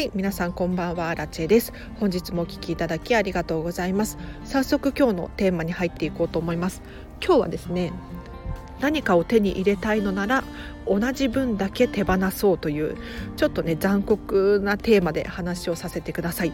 はい皆さんこんばんはラチェです。本日もお聞きいただきありがとうございます。早速今日のテーマに入っていこうと思います。今日はですね何かを手に入れたいのなら同じ分だけ手放そうというちょっとね残酷なテーマで話をさせてください。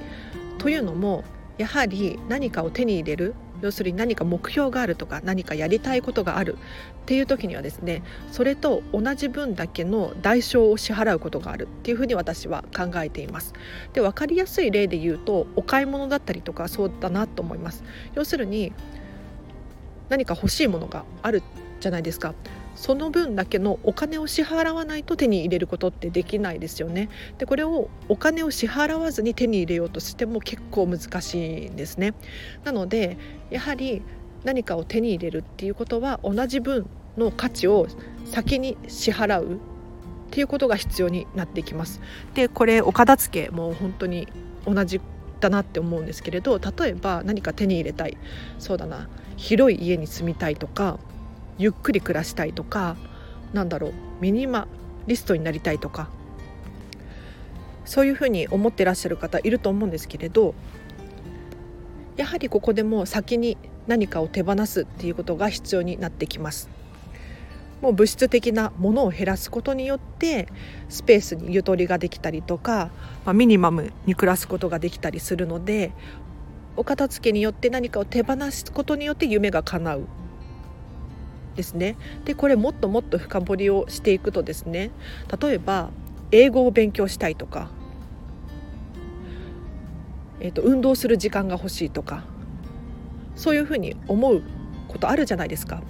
というのもやはり何かを手に入れる要するに何か目標があるとか何かやりたいことがあるっていう時にはですねそれと同じ分だけの代償を支払うことがあるっていうふうに私は考えています。で分かりやすい例で言うとお買い物だったりとかそうだなと思います。要するに何か欲しいものがあるじゃないですか。その分だけのお金を支払わないと手に入れることってできないですよね。でこれをお金を支払わずに手に入れようとしても結構難しいんですね。なのでやはり何かを手に入れるっていうことは同じ分の価値を先に支払うっていうことが必要になってきます。でこれお片付けも本当に同じだなって思うんですけれど例えば何か手に入れたいそうだな広い家に住みたいとかゆっくり暮らしたいとかなんだろうミニマリストになりたいとかそういうふうに思ってらっしゃる方いると思うんですけれどやはりここでも先に何かを手放すっていうことが必要になってきます。もう物質的なものを減らすことによってスペースにゆとりができたりとか、まあ、ミニマムに暮らすことができたりするのでお片付けによって何かを手放すことによって夢が叶うですね。でこれもっともっと深掘りをしていくとですね例えば英語を勉強したいとか、えーと、運動する時間が欲しいとかそういうふうに思うことあるじゃないですか。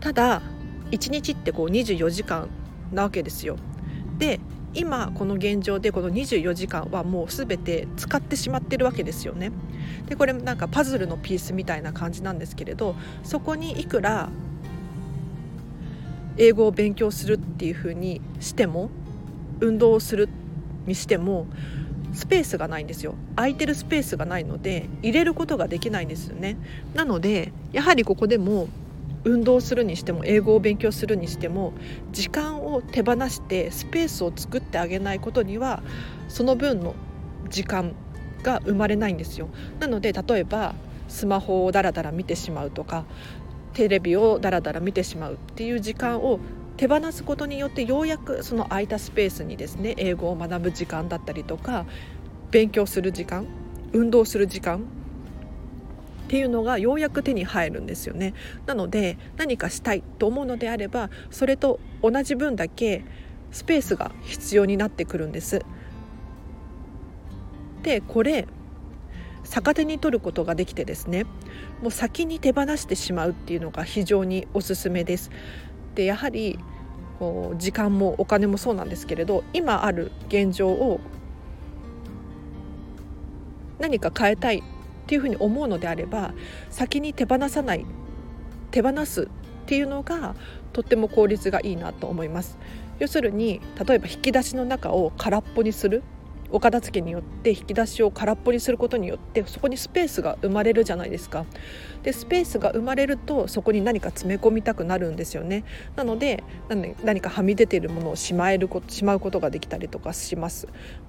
ただ1日ってこう24時間なわけですよ。で今この現状でこの24時間はもう全て使ってしまってるわけですよね。でこれなんかパズルのピースみたいな感じなんですけれどそこにいくら英語を勉強するっていうふうにしても運動をするにしてもスペースがないんですよ。空いてるスペースがないので入れることができないんですよね。なのでやはりここでも運動するにしても英語を勉強するにしても時間を手放してスペースを作ってあげないことにはその分の時間が生まれないんですよ。なので例えばスマホをダラダラ見てしまうとかテレビをダラダラ見てしまうっていう時間を手放すことによってようやくその空いたスペースにですね英語を学ぶ時間だったりとか勉強する時間運動する時間っていうのがようやく手に入るんですよね。なので何かしたいと思うのであればそれと同じ分だけスペースが必要になってくるんです。でこれ逆手に取ることができてですねもう先に手放してしまうっていうのが非常におすすめです。でやはりこう時間もお金もそうなんですけれど今ある現状を何か変えたいっていうふうに思うのであれば先に手放さない手放すっていうのがとっても効率がいいなと思います。要するに例えば引き出しの中を空っぽにするお片付けによって引き出しを空っぽにすることによってそこにスペースが生まれるじゃないですか。でスペースが生まれるとそこに何か詰め込みたくなるんですよね。なので何かはみ出ているものをしまえることしまうことができたりとかします。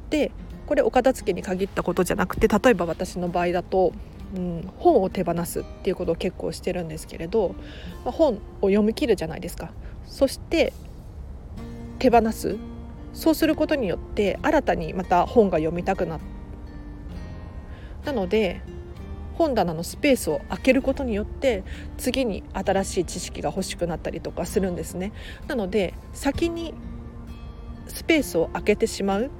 でこれお片付けに限ったことじゃなくて例えば私の場合だとうん、本を手放すっていうことを結構してるんですけれど、まあ、本を読み切るじゃないですかそして手放すそうすることによって新たにまた本が読みたくななので本棚のスペースを空けることによって次に新しい知識が欲しくなったりとかするんですね。なので先にスペースを空けてしまう。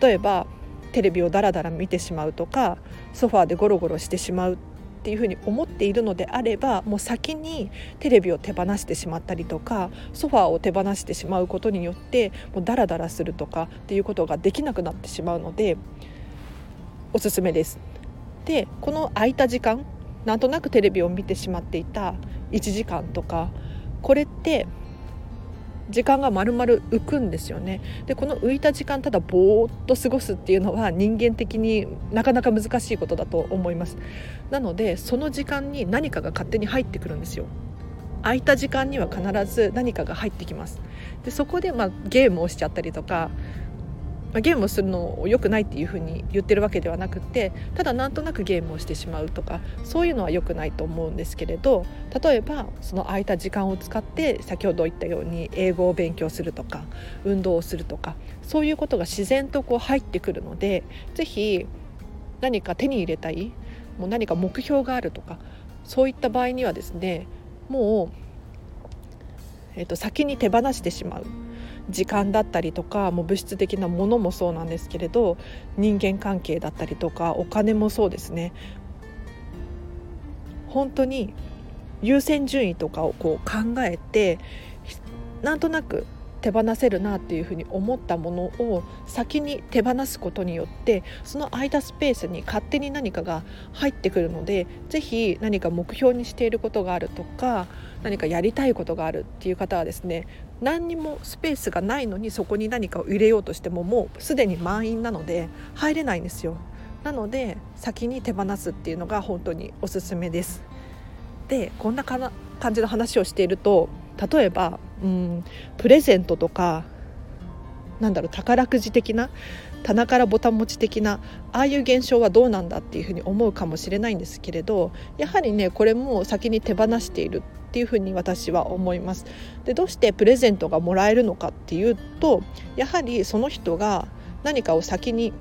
例えばテレビをダラダラ見てしまうとかソファーでゴロゴロしてしまう。っていうふうに思っているのであればもう先にテレビを手放してしまったりとかソファーを手放してしまうことによってもうダラダラするとかっていうことができなくなってしまうのでおすすめです。でこの空いた時間なんとなくテレビを見てしまっていた1時間とかこれって時間がまるまる浮くんですよね。でこの浮いた時間ただぼーっと過ごすっていうのは人間的になかなか難しいことだと思います。なのでその時間に何かが勝手に入ってくるんですよ。空いた時間には必ず何かが入ってきます。でそこでまあゲームをしちゃったりとかまあ、ゲームをするのを良くないっていうふうに言ってるわけではなくてただなんとなくゲームをしてしまうとかそういうのは良くないと思うんですけれど例えばその空いた時間を使って先ほど言ったように英語を勉強するとか運動をするとかそういうことが自然とこう入ってくるので是非何か手に入れたいもう何か目標があるとかそういった場合にはですねもう、えー、と先に手放してしまう。時間だったりとかもう物質的なものもそうなんですけれど人間関係だったりとかお金もそうですね。本当に優先順位とかをこう考えてなんとなく手放せるなっていうふうに思ったものを先に手放すことによってその空いたスペースに勝手に何かが入ってくるので是非何か目標にしていることがあるとか何かやりたいことがあるっていう方はですね何にもスペースがないのにそこに何かを入れようとしてももうすでに満員なので入れないんですよ。なので先に手放すっていうのが本当におすすめです。でこんな感じの話をしていると例えばうんプレゼントとかなんだろう宝くじ的な棚からボタン持ち的なああいう現象はどうなんだっていうふうに思うかもしれないんですけれどやはりねこれも先に手放しているっていうふうに私は思います。でどうしてプレゼントがもらえるのかっていうとやはりその人が何かを先に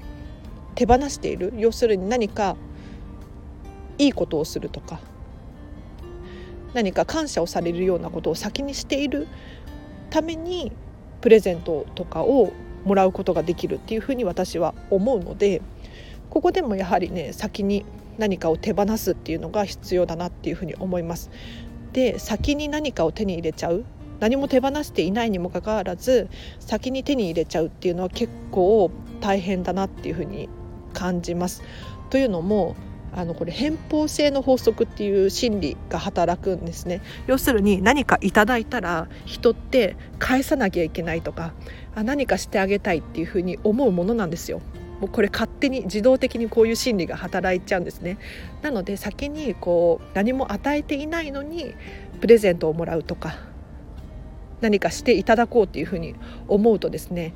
手放している要するに何かいいことをするとか何か感謝をされるようなことを先にしているためにプレゼントとかをもらうことができるっていうふうに私は思うのでここでもやはりね先に何かを手放すっていうのが必要だなっていうふうに思います。で先に何かを手に入れちゃう何も手放していないにもかかわらず先に手に入れちゃうっていうのは結構大変だなっていうふうに感じます。というのもあのこれ偏方性の法則っていう心理が働くんですね。要するに何かいただいたら人って返さなきゃいけないとかあ何かしてあげたいっていうふうに思うものなんですよ。もうこれ勝手に自動的にこういう心理が働いちゃうんですね。なので先にこう何も与えていないのにプレゼントをもらうとか何かしていただこうっていうふうに思うとですね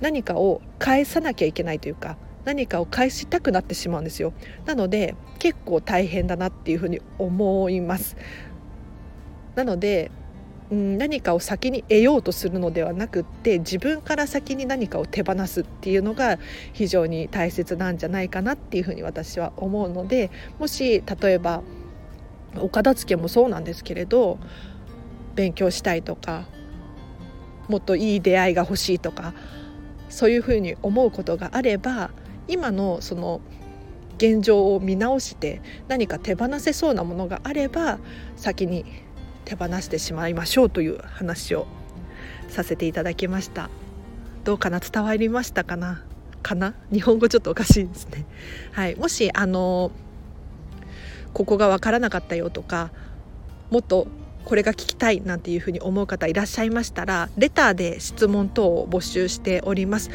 何かを返さなきゃいけないというか何かを返したくなってしまうんですよ。なので結構大変だなっていうふうに思います。なのでうん何かを先に得ようとするのではなくって自分から先に何かを手放すっていうのが非常に大切なんじゃないかなっていうふうに私は思うのでもし例えばお片付けもそうなんですけれど勉強したいとかもっといい出会いが欲しいとかそういうふうに思うことがあれば今のその現状を見直して何か手放せそうなものがあれば先に手放してしまいましょうという話をさせていただきました。どうかな伝わりましたかな？かな日本語ちょっとおかしいですね。はい。もしあのここが分からなかったよとかもっとこれが聞きたいなんていうふうに思う方いらっしゃいましたらレターで質問等を募集しております。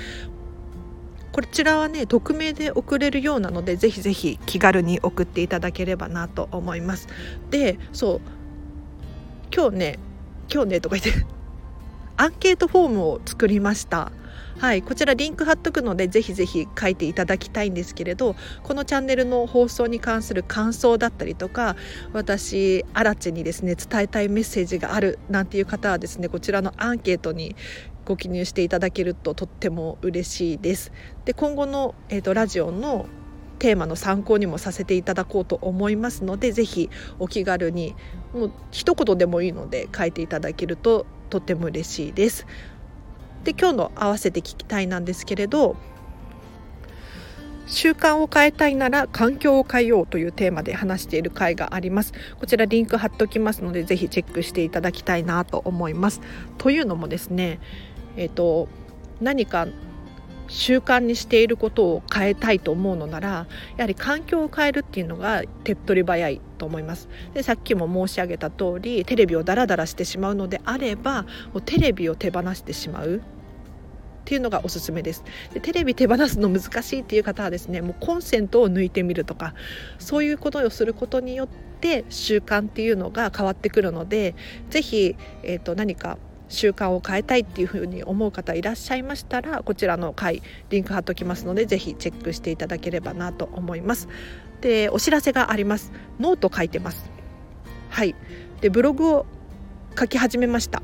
こちらはね匿名で送れるようなのでぜひぜひ気軽に送っていただければなと思います。でそう今日ね今日ねとか言ってアンケートフォームを作りました。はい、こちらリンク貼っとくのでぜひぜひ書いていただきたいんですけれどこのチャンネルの放送に関する感想だったりとか私アラチにですね伝えたいメッセージがあるなんていう方はですねこちらのアンケートにご記入していただけるととっても嬉しいです。で今後の、えーと、ラジオのテーマの参考にもさせていただこうと思いますのでぜひお気軽にもう一言でもいいので書いていただけるととっても嬉しいです。で今日の合わせて聞きたいなんですけれど習慣を変えたいなら環境を変えようというテーマで話している回があります。こちらリンク貼っておきますのでぜひチェックしていただきたいなと思います。というのもですねえっ、ー、と何か習慣にしていることを変えたいと思うのならやはり環境を変えるっていうのが手っ取り早いと思います。でさっきも申し上げた通りテレビをダラダラしてしまうのであればもうテレビを手放してしまう。っていうのがおすすめです。でテレビ手放すの難しいっていう方はですねもうコンセントを抜いてみるとかそういうことをすることによって習慣っていうのが変わってくるので是非、えーと何か習慣を変えたいっていうふうに思う方いらっしゃいましたらこちらの回リンク貼っときますのでぜひチェックしていただければなと思います。でお知らせがあります。ノート書いてます。はい。でブログを書き始めました。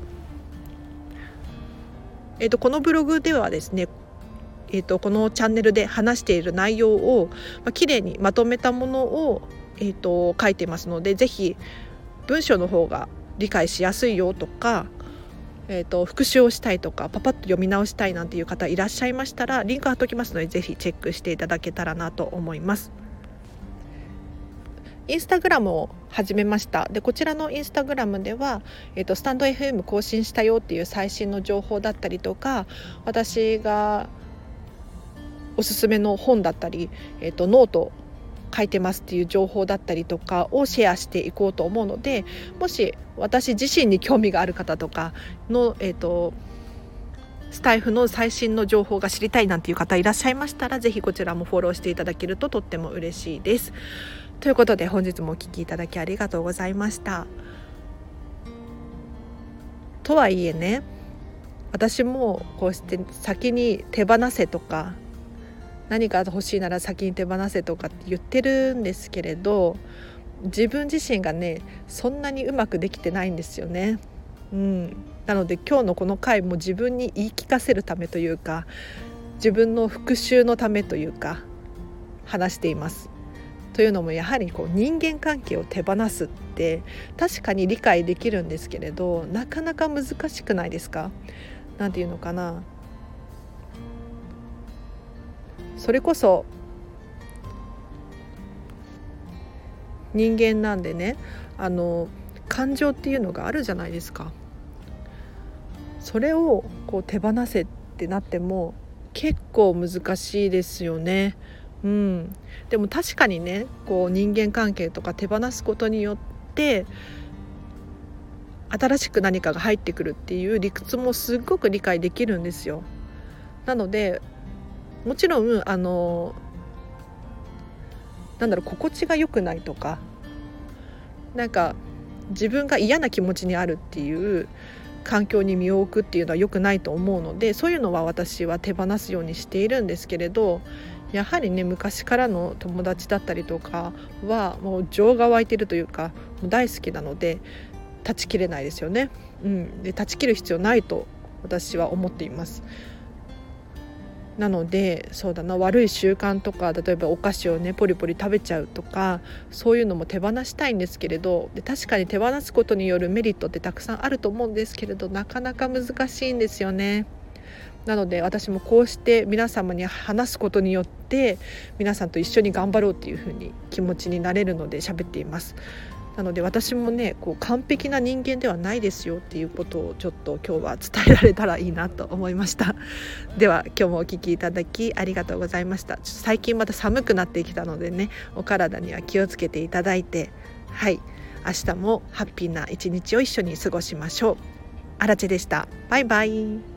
えーと、このブログではですねえーと、このチャンネルで話している内容を、まあ、綺麗にまとめたものを、えーと書いてますのでぜひ文章の方が理解しやすいよとか、えーと、復習をしたいとかパパッと読み直したいなんていう方いらっしゃいましたらリンク貼っときますのでぜひチェックしていただけたらなと思います。インスタグラムを始めましたでこちらのインスタグラムでは、えーと、 stand.fm 更新したよっていう最新の情報だったりとか私がおすすめの本だったり、えーとノート書いてますっていう情報だったりとかをシェアしていこうと思うのでもし私自身に興味がある方とかの、えーと、スタイフの最新の情報が知りたいなんていう方いらっしゃいましたら是非こちらもフォローしていただけるととっても嬉しいです。ということで本日もお聴きいただきありがとうございました。とはいえね私もこうして先に手放せとか何か欲しいなら先に手放せとかって言ってるんですけれど自分自身がねそんなにうまくできてないんですよね。うん、なので今日のこの回も自分に言い聞かせるためというか自分の復習のためというか話しています。というのもやはりこう人間関係を手放すって確かに理解できるんですけれどなかなか難しくないですか？なんていうのかな？それこそ人間なんでねあの感情っていうのがあるじゃないですか。それをこう手放せってなっても結構難しいですよね。うん、でも確かにねこう人間関係とか手放すことによって新しく何かが入ってくるっていう理屈もすっごく理解できるんですよ。なのでもちろんあのなんだろう心地が良くないとかなんか自分が嫌な気持ちにあるっていう環境に身を置くっていうのは良くないと思うのでそういうのは私は手放すようにしているんですけれどやはりね昔からの友達だったりとかはもう情が湧いてるというかもう大好きなので断ち切れないですよね。うん、で断ち切る必要ないと私は思っています。なのでそうだな悪い習慣とか例えばお菓子をねポリポリ食べちゃうとかそういうのも手放したいんですけれどで確かに手放すことによるメリットってたくさんあると思うんですけれどなかなか難しいんですよね。なので私もこうして皆様に話すことによって皆さんと一緒に頑張ろうっていうふうに気持ちになれるので喋っています。なので私もねこう完璧な人間ではないですよっていうことをちょっと今日は伝えられたらいいなと思いました。では今日もお聴きいただきありがとうございました。最近また寒くなってきたのでねお体には気をつけていただいてはい。明日もハッピーな一日を一緒に過ごしましょう。あらでした。バイバイ。